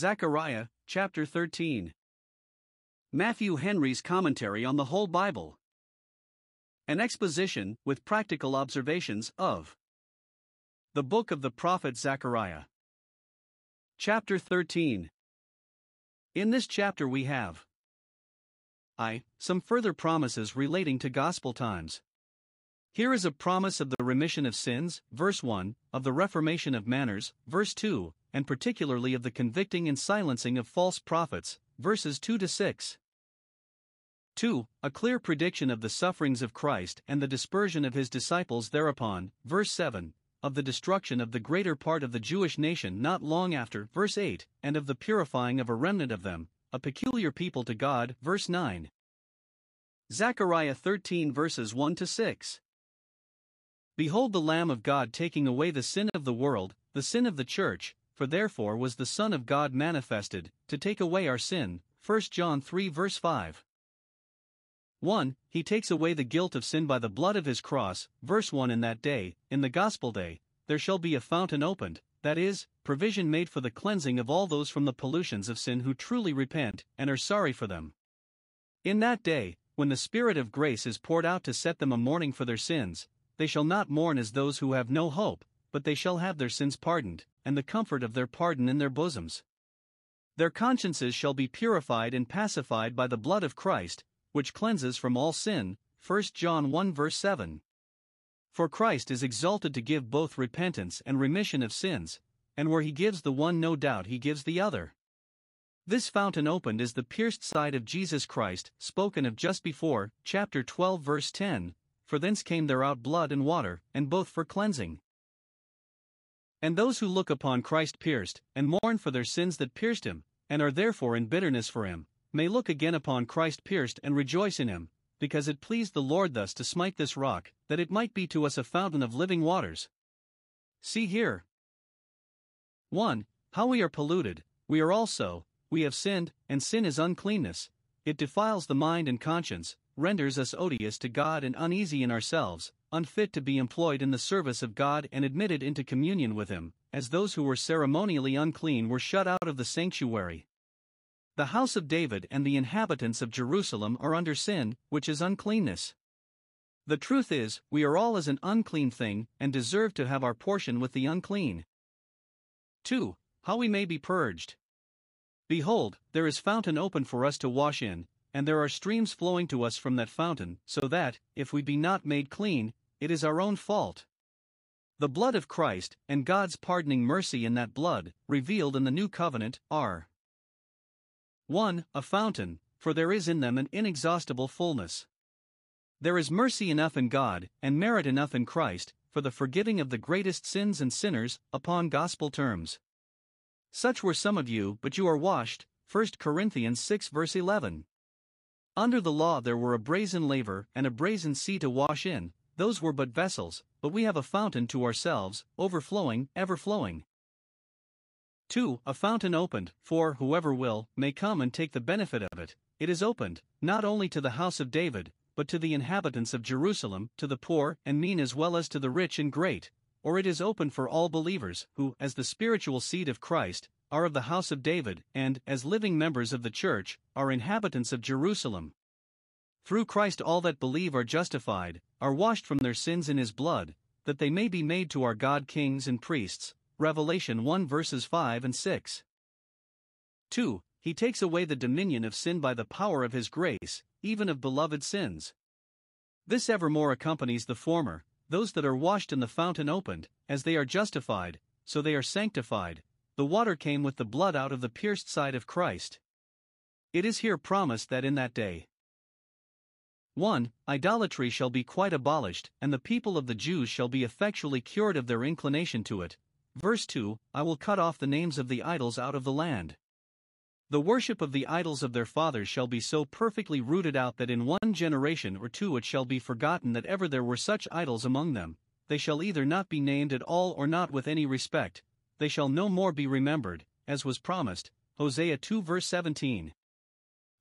Zechariah, chapter 13. Matthew Henry's Commentary on the Whole Bible. An exposition, with practical observations, of the book of the prophet Zechariah. Chapter 13. In this chapter we have I. Some further promises relating to gospel times. Here is a promise of the remission of sins, verse 1, of the reformation of manners, verse 2, and particularly of the convicting and silencing of false prophets, verses 2 to 6. 2. A clear prediction of the sufferings of Christ and the dispersion of his disciples thereupon, verse 7, of the destruction of the greater part of the Jewish nation not long after, verse 8, and of the purifying of a remnant of them, a peculiar people to God, verse 9. Zechariah 13 verses 1 to 6. Behold the Lamb of God taking away the sin of the world, the sin of the church, for therefore was the Son of God manifested, to take away our sin. 1 John 3 verse 5. 1. He takes away the guilt of sin by the blood of his cross. Verse 1 In that day, in the gospel day, there shall be a fountain opened, that is, provision made for the cleansing of all those from the pollutions of sin who truly repent and are sorry for them. In that day, when the Spirit of grace is poured out to set them a mourning for their sins, they shall not mourn as those who have no hope, but they shall have their sins pardoned, and the comfort of their pardon in their bosoms. Their consciences shall be purified and pacified by the blood of Christ, which cleanses from all sin. 1 John 1 verse 7. For Christ is exalted to give both repentance and remission of sins, and where he gives the one, no doubt he gives the other. This fountain opened is the pierced side of Jesus Christ, spoken of just before, chapter 12, verse 10 For thence came there out blood and water, and both for cleansing. And those who look upon Christ pierced, and mourn for their sins that pierced him, and are therefore in bitterness for him, may look again upon Christ pierced and rejoice in him, because it pleased the Lord thus to smite this rock, that it might be to us a fountain of living waters. See here. 1. How we are polluted, we are also, we have sinned, and sin is uncleanness, it defiles the mind and conscience, renders us odious to God and uneasy in ourselves, unfit to be employed in the service of God and admitted into communion with Him, as those who were ceremonially unclean were shut out of the sanctuary. The house of David and the inhabitants of Jerusalem are under sin, which is uncleanness. The truth is, we are all as an unclean thing, and deserve to have our portion with the unclean. 2. How we may be purged. Behold, there is fountain open for us to wash in, and there are streams flowing to us from that fountain, so that, if we be not made clean, it is our own fault. The blood of Christ, and God's pardoning mercy in that blood, revealed in the new covenant, are 1. A fountain, for there is in them an inexhaustible fullness. There is mercy enough in God, and merit enough in Christ, for the forgiving of the greatest sins and sinners, upon gospel terms. Such were some of you, but you are washed. 1 Corinthians 6 verse 11. Under the law there were a brazen laver and a brazen sea to wash in, those were but vessels, but we have a fountain to ourselves, overflowing, ever flowing. 2. A fountain opened, for whoever will, may come and take the benefit of it. It is opened, not only to the house of David, but to the inhabitants of Jerusalem, to the poor and mean as well as to the rich and great, or it is open for all believers, who, as the spiritual seed of Christ, are of the house of David, and, as living members of the church, are inhabitants of Jerusalem. Through Christ, all that believe are justified, are washed from their sins in his blood, that they may be made to our God kings and priests. Revelation 1 verses 5 and 6. 2. He takes away the dominion of sin by the power of his grace, even of beloved sins. This evermore accompanies the former, those that are washed in the fountain opened, as they are justified, so they are sanctified. The water came with the blood out of the pierced side of Christ. It is here promised that in that day, 1. Idolatry shall be quite abolished, and the people of the Jews shall be effectually cured of their inclination to it. Verse 2 I will cut off the names of the idols out of the land. The worship of the idols of their fathers shall be so perfectly rooted out that in one generation or two it shall be forgotten that ever there were such idols among them, they shall either not be named at all or not with any respect, they shall no more be remembered, as was promised. Hosea 2 verse 17.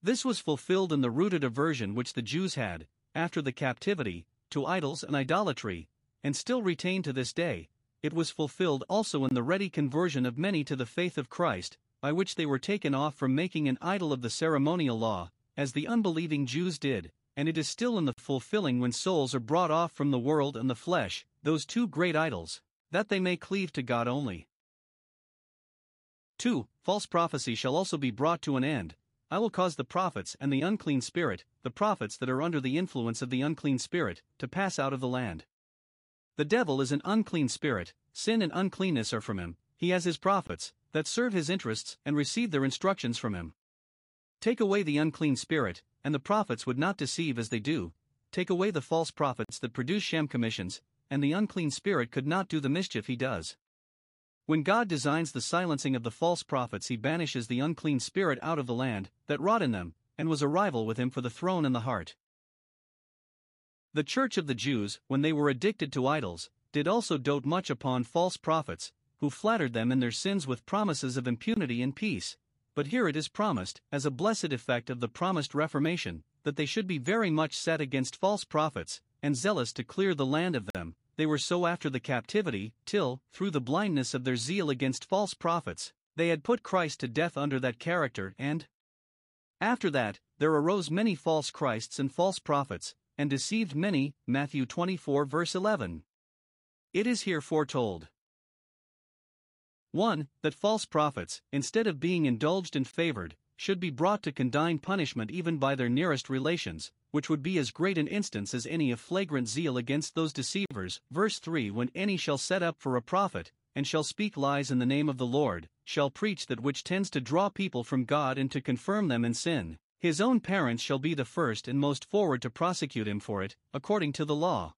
This was fulfilled in the rooted aversion which the Jews had, after the captivity, to idols and idolatry, and still retain to this day, it was fulfilled also in the ready conversion of many to the faith of Christ, by which they were taken off from making an idol of the ceremonial law, as the unbelieving Jews did, and it is still in the fulfilling when souls are brought off from the world and the flesh, those two great idols, that they may cleave to God only. 2. False prophecy shall also be brought to an end. I will cause the prophets and the unclean spirit, the prophets that are under the influence of the unclean spirit, to pass out of the land. The devil is an unclean spirit, sin and uncleanness are from him, he has his prophets, that serve his interests and receive their instructions from him. Take away the unclean spirit, and the prophets would not deceive as they do. Take away the false prophets that produce sham commissions, and the unclean spirit could not do the mischief he does. When God designs the silencing of the false prophets, he banishes the unclean spirit out of the land that wrought in them, and was a rival with him for the throne and the heart. The church of the Jews, when they were addicted to idols, did also dote much upon false prophets, who flattered them in their sins with promises of impunity and peace. But here it is promised, as a blessed effect of the promised Reformation, that they should be very much set against false prophets, and zealous to clear the land of them. They were so after the captivity, till, through the blindness of their zeal against false prophets, they had put Christ to death under that character, and after that, there arose many false Christs and false prophets, and deceived many. Matthew 24, verse 11. It is here foretold 1. That false prophets, instead of being indulged and favored, should be brought to condign punishment even by their nearest relations, which would be as great an instance as any of flagrant zeal against those deceivers. Verse 3 When any shall set up for a prophet, and shall speak lies in the name of the Lord, shall preach that which tends to draw people from God and to confirm them in sin, his own parents shall be the first and most forward to prosecute him for it, according to the law.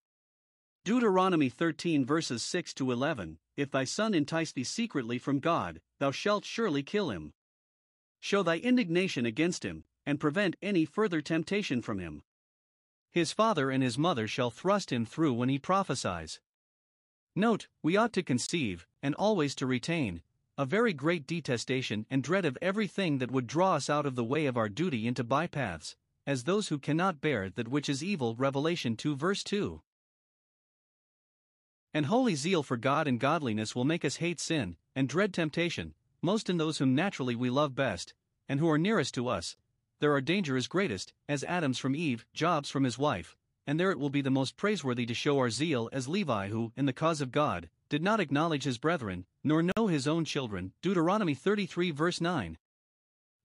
Deuteronomy 13 verses 6 to 11 If thy son entice thee secretly from God, thou shalt surely kill him. Show thy indignation against him, and prevent any further temptation from him. His father and his mother shall thrust him through when he prophesies. Note, we ought to conceive, and always to retain, a very great detestation and dread of everything that would draw us out of the way of our duty into bypaths, as those who cannot bear that which is evil. Revelation 2 verse 2. And holy zeal for God and godliness will make us hate sin, and dread temptation, most in those whom naturally we love best, and who are nearest to us. There our danger is greatest, as Adam's from Eve, Job's from his wife, and there it will be the most praiseworthy to show our zeal as Levi, who, in the cause of God, did not acknowledge his brethren, nor know his own children. Deuteronomy 33, verse 9.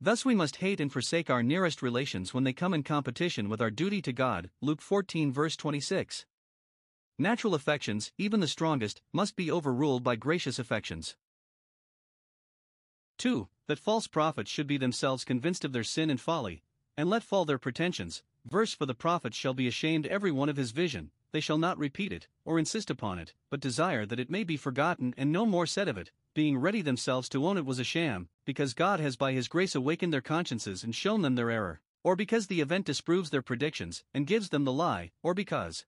Thus we must hate and forsake our nearest relations when they come in competition with our duty to God. Luke 14, verse 26. Natural affections, even the strongest, must be overruled by gracious affections. 2. That false prophets should be themselves convinced of their sin and folly, and let fall their pretensions. Verse For the prophets shall be ashamed every one of his vision, they shall not repeat it, or insist upon it, but desire that it may be forgotten and no more said of it, being ready themselves to own it was a sham, because God has by his grace awakened their consciences and shown them their error, or because the event disproves their predictions and gives them the lie, or because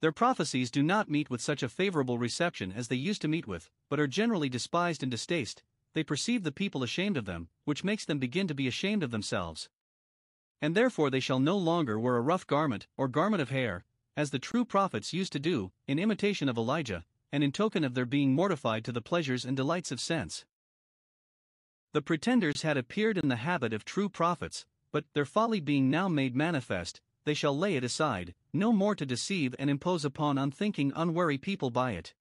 their prophecies do not meet with such a favorable reception as they used to meet with, but are generally despised and distasted. They perceive the people ashamed of them, which makes them begin to be ashamed of themselves. And therefore they shall no longer wear a rough garment, or garment of hair, as the true prophets used to do, in imitation of Elijah, and in token of their being mortified to the pleasures and delights of sense. The pretenders had appeared in the habit of true prophets, but, their folly being now made manifest, they shall lay it aside, no more to deceive and impose upon unthinking, unwary people by it.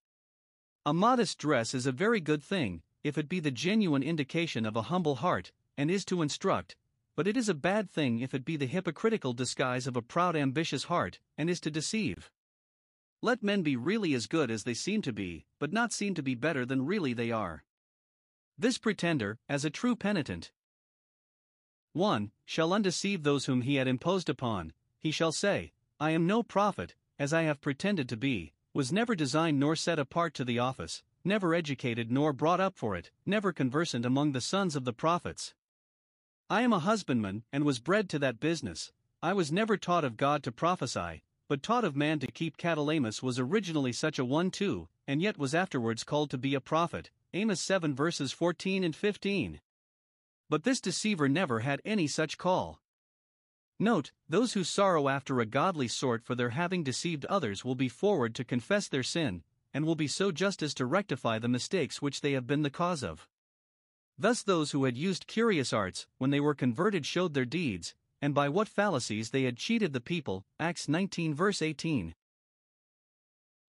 A modest dress is a very good thing, if it be the genuine indication of a humble heart, and is to instruct, but it is a bad thing if it be the hypocritical disguise of a proud, ambitious heart, and is to deceive. Let men be really as good as they seem to be, but not seem to be better than really they are. This pretender, as a true penitent, 1. Shall undeceive those whom he had imposed upon, he shall say, I am no prophet, as I have pretended to be, was never designed nor set apart to the office, never educated nor brought up for it, never conversant among the sons of the prophets. I am a husbandman, and was bred to that business. I was never taught of God to prophesy, but taught of man to keep cattle. Amos was originally such a one too, and yet was afterwards called to be a prophet. Amos 7 verses 14 and 15. But this deceiver never had any such call. Note, those who sorrow after a godly sort for their having deceived others will be forward to confess their sin, and will be so just as to rectify the mistakes which they have been the cause of. Thus, those who had used curious arts, when they were converted, showed their deeds, and by what fallacies they had cheated the people. Acts 19, verse 18.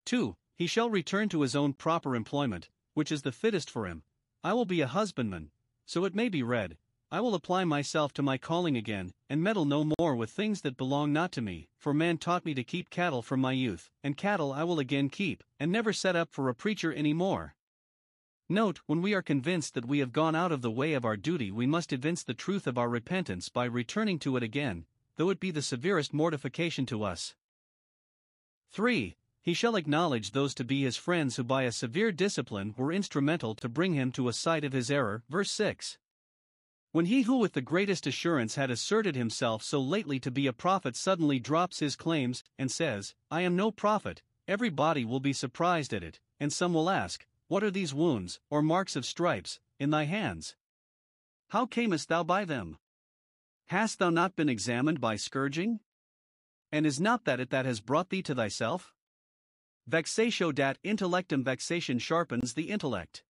2. He shall return to his own proper employment, which is the fittest for him. I will be a husbandman, so it may be read, I will apply myself to my calling again, and meddle no more with things that belong not to me, for man taught me to keep cattle from my youth, and cattle I will again keep, and never set up for a preacher any more. Note, when we are convinced that we have gone out of the way of our duty, we must evince the truth of our repentance by returning to it again, though it be the severest mortification to us. 3. He shall acknowledge those to be his friends who by a severe discipline were instrumental to bring him to a sight of his error. Verse 6. When he who with the greatest assurance had asserted himself so lately to be a prophet suddenly drops his claims and says, I am no prophet, everybody will be surprised at it, and some will ask, What are these wounds, or marks of stripes, in thy hands? How camest thou by them? Hast thou not been examined by scourging? And is not that it that has brought thee to thyself? Vexatio dat intellectum vexation sharpens the intellect.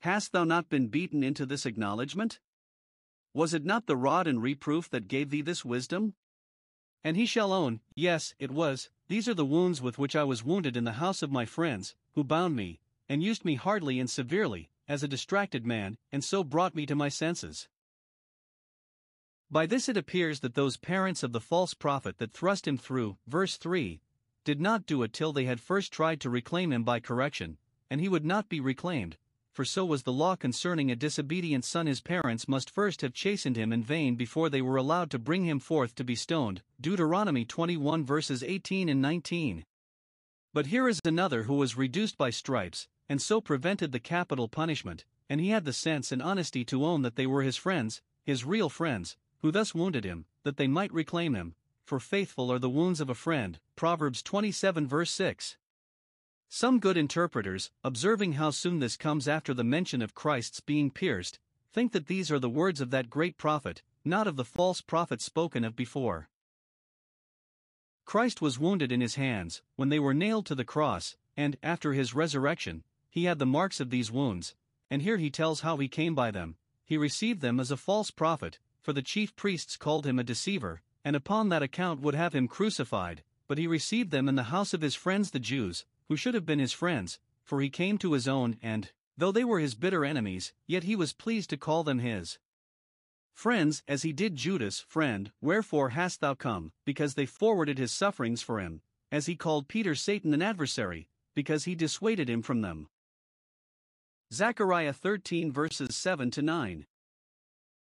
Hast thou not been beaten into this acknowledgement? Was it not the rod and reproof that gave thee this wisdom? And he shall own, Yes, it was, these are the wounds with which I was wounded in the house of my friends, who bound me, and used me hardly and severely, as a distracted man, and so brought me to my senses. By this it appears that those parents of the false prophet that thrust him through, verse 3, did not do it till they had first tried to reclaim him by correction, and he would not be reclaimed, for so was the law concerning a disobedient son his parents must first have chastened him in vain before they were allowed to bring him forth to be stoned. Deuteronomy 21 verses 18 and 19. But here is another who was reduced by stripes, and so prevented the capital punishment, and he had the sense and honesty to own that they were his friends, his real friends, who thus wounded him, that they might reclaim him. For faithful are the wounds of a friend. Proverbs 27 verse 6. Some good interpreters, observing how soon this comes after the mention of Christ's being pierced, think that these are the words of that great prophet, not of the false prophet spoken of before. Christ was wounded in his hands, when they were nailed to the cross, and, after his resurrection, he had the marks of these wounds, and here he tells how he came by them. He received them as a false prophet, for the chief priests called him a deceiver, and upon that account would have him crucified, but he received them in the house of his friends the Jews, who should have been his friends, for he came to his own, and, though they were his bitter enemies, yet he was pleased to call them his friends, as he did Judas, friend, wherefore hast thou come? Because they forwarded his sufferings for him, as he called Peter Satan an adversary, because he dissuaded him from them. Zechariah 13 verses 7 to 9.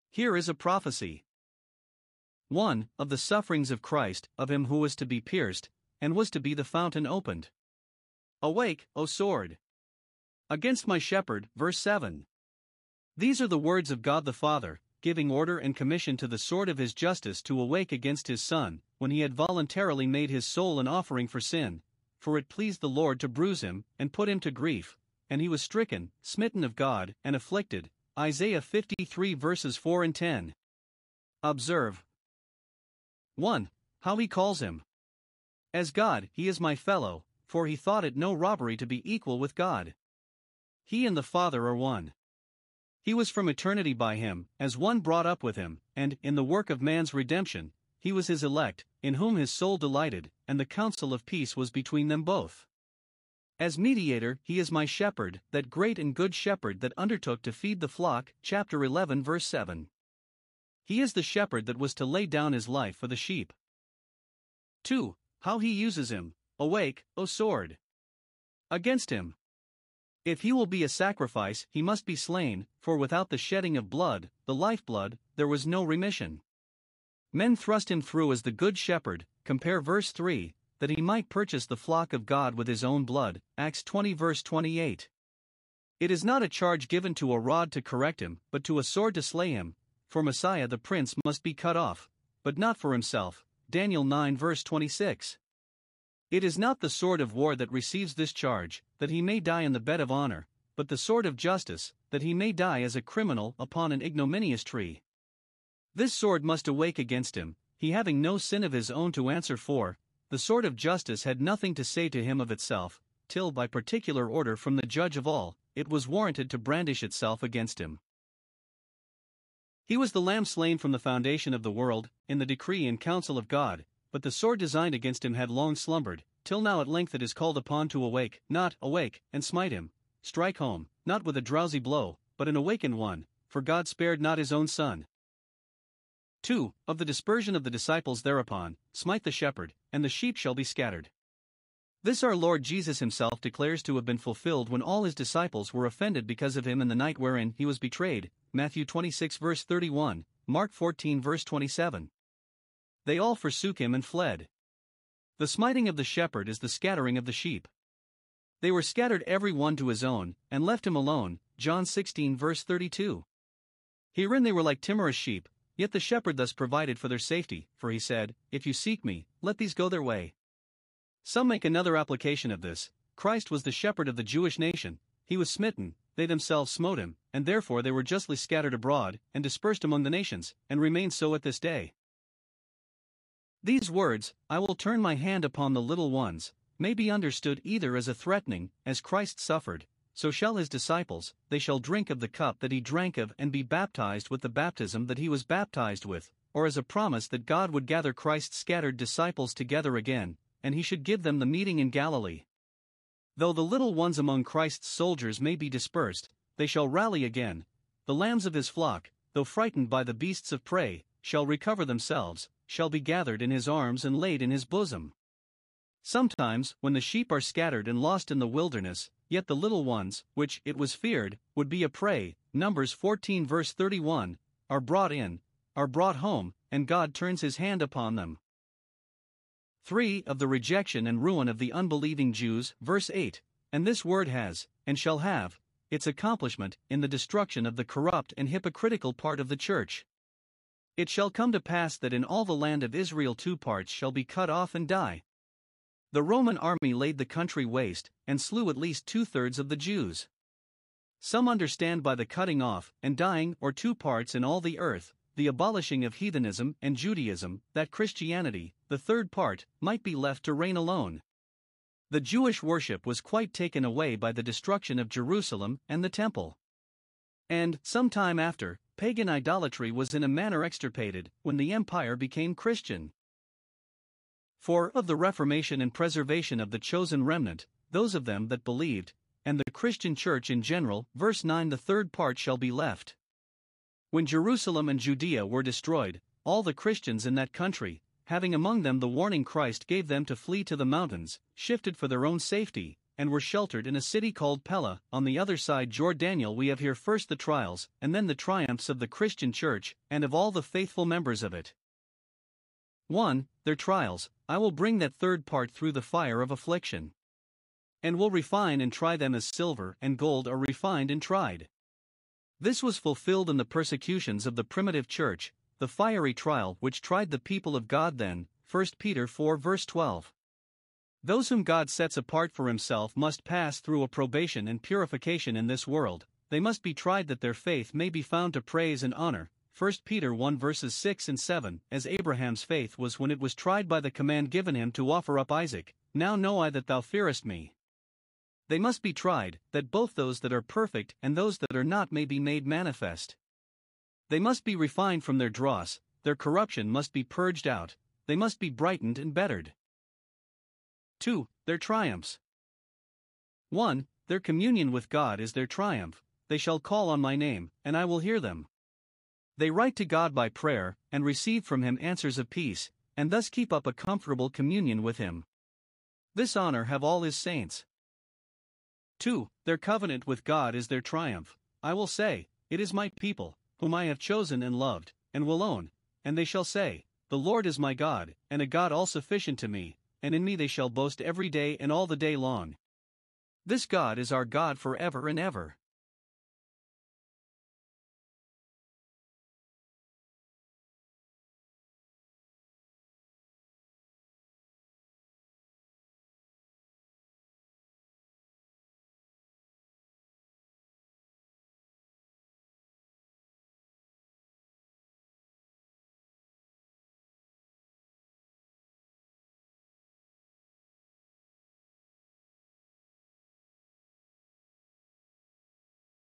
Here is a prophecy. 1. Of the sufferings of Christ, of him who was to be pierced, and was to be the fountain opened. Awake, O sword! Against my shepherd, verse 7. These are the words of God the Father, giving order and commission to the sword of his justice to awake against his Son, when he had voluntarily made his soul an offering for sin. For it pleased the Lord to bruise him, and put him to grief, and he was stricken, smitten of God, and afflicted. Isaiah 53 verses 4 and 10. Observe 1. How he calls him. As God, he is my fellow, for he thought it no robbery to be equal with God. He and the Father are one. He was from eternity by him, as one brought up with him, and, in the work of man's redemption, he was his elect, in whom his soul delighted, and the counsel of peace was between them both. As mediator, he is my shepherd, that great and good shepherd that undertook to feed the flock. Chapter 11, verse 7. He is the shepherd that was to lay down his life for the sheep. 2. How he uses him. Awake, O sword! Against him. If he will be a sacrifice, he must be slain, for without the shedding of blood, the lifeblood, there was no remission. Men thrust him through as the good shepherd, compare verse 3, that he might purchase the flock of God with his own blood, Acts 20 verse 28. It is not a charge given to a rod to correct him, but to a sword to slay him, for Messiah the prince must be cut off, but not for himself, Daniel 9 verse 26. It is not the sword of war that receives this charge, that he may die in the bed of honor, but the sword of justice, that he may die as a criminal upon an ignominious tree. This sword must awake against him, he having no sin of his own to answer for, the sword of justice had nothing to say to him of itself, till by particular order from the judge of all, it was warranted to brandish itself against him. He was the lamb slain from the foundation of the world, in the decree and counsel of God, but the sword designed against him had long slumbered, till now at length it is called upon to awake, not awake, and smite him, strike home, not with a drowsy blow, but an awakened one, for God spared not his own son. 2. Of the dispersion of the disciples thereupon, smite the shepherd, and the sheep shall be scattered. This our Lord Jesus himself declares to have been fulfilled when all his disciples were offended because of him in the night wherein he was betrayed. Matthew 26 verse 31, Mark 14 verse 27. They all forsook him and fled. The smiting of the shepherd is the scattering of the sheep. They were scattered every one to his own, and left him alone. John 16 verse 32. Herein they were like timorous sheep, yet the shepherd thus provided for their safety, for he said, If you seek me, let these go their way. Some make another application of this Christ was the shepherd of the Jewish nation, he was smitten, they themselves smote him, and therefore they were justly scattered abroad, and dispersed among the nations, and remain so at this day. These words, I will turn my hand upon the little ones, may be understood either as a threatening, as Christ suffered, so shall his disciples, they shall drink of the cup that he drank of and be baptized with the baptism that he was baptized with, or as a promise that God would gather Christ's scattered disciples together again, and he should give them the meeting in Galilee. Though the little ones among Christ's soldiers may be dispersed, they shall rally again. The lambs of his flock, though frightened by the beasts of prey, shall recover themselves, shall be gathered in his arms and laid in his bosom. Sometimes, when the sheep are scattered and lost in the wilderness, yet the little ones, which, it was feared, would be a prey, Numbers 14 verse 31, are brought in, are brought home, and God turns his hand upon them. 3. Of the rejection and ruin of the unbelieving Jews, verse 8. And this word has, and shall have, its accomplishment in the destruction of the corrupt and hypocritical part of the church. It shall come to pass that in all the land of Israel two parts shall be cut off and die. The Roman army laid the country waste, and slew at least two thirds of the Jews. Some understand by the cutting off and dying or two parts in all the earth, the abolishing of heathenism and Judaism, that Christianity, the third part, might be left to reign alone. The Jewish worship was quite taken away by the destruction of Jerusalem and the Temple. And, some time after, pagan idolatry was in a manner extirpated, when the empire became Christian. For, of the reformation and preservation of the chosen remnant, those of them that believed, and the Christian church in general, verse 9 the third part shall be left. When Jerusalem and Judea were destroyed, all the Christians in that country, having among them the warning Christ gave them to flee to the mountains, shifted for their own safety, and were sheltered in a city called Pella. On the other side, Jordaniel, we have here first the trials, and then the triumphs of the Christian church, and of all the faithful members of it. 1. Their trials, I will bring that third part through the fire of affliction. And will refine and try them as silver and gold are refined and tried. This was fulfilled in the persecutions of the primitive church, the fiery trial which tried the people of God then, 1 Peter 4 verse 12. Those whom God sets apart for himself must pass through a probation and purification in this world, they must be tried that their faith may be found to praise and honor. 1 Peter 1 verses 6 and 7 As Abraham's faith was when it was tried by the command given him to offer up Isaac, now know I that thou fearest me, they must be tried, that both those that are perfect and those that are not may be made manifest. They must be refined from their dross, their corruption must be purged out, they must be brightened and bettered. 2. Their triumphs. 1. Their communion with God is their triumph, they shall call on my name, and I will hear them. They write to God by prayer, and receive from Him answers of peace, and thus keep up a comfortable communion with Him. This honor have all His saints. 2. Their covenant with God is their triumph. I will say, It is my people, whom I have chosen and loved, and will own. And they shall say, The Lord is my God, and a God all sufficient to me, and in me they shall boast every day and all the day long. This God is our God for ever and ever.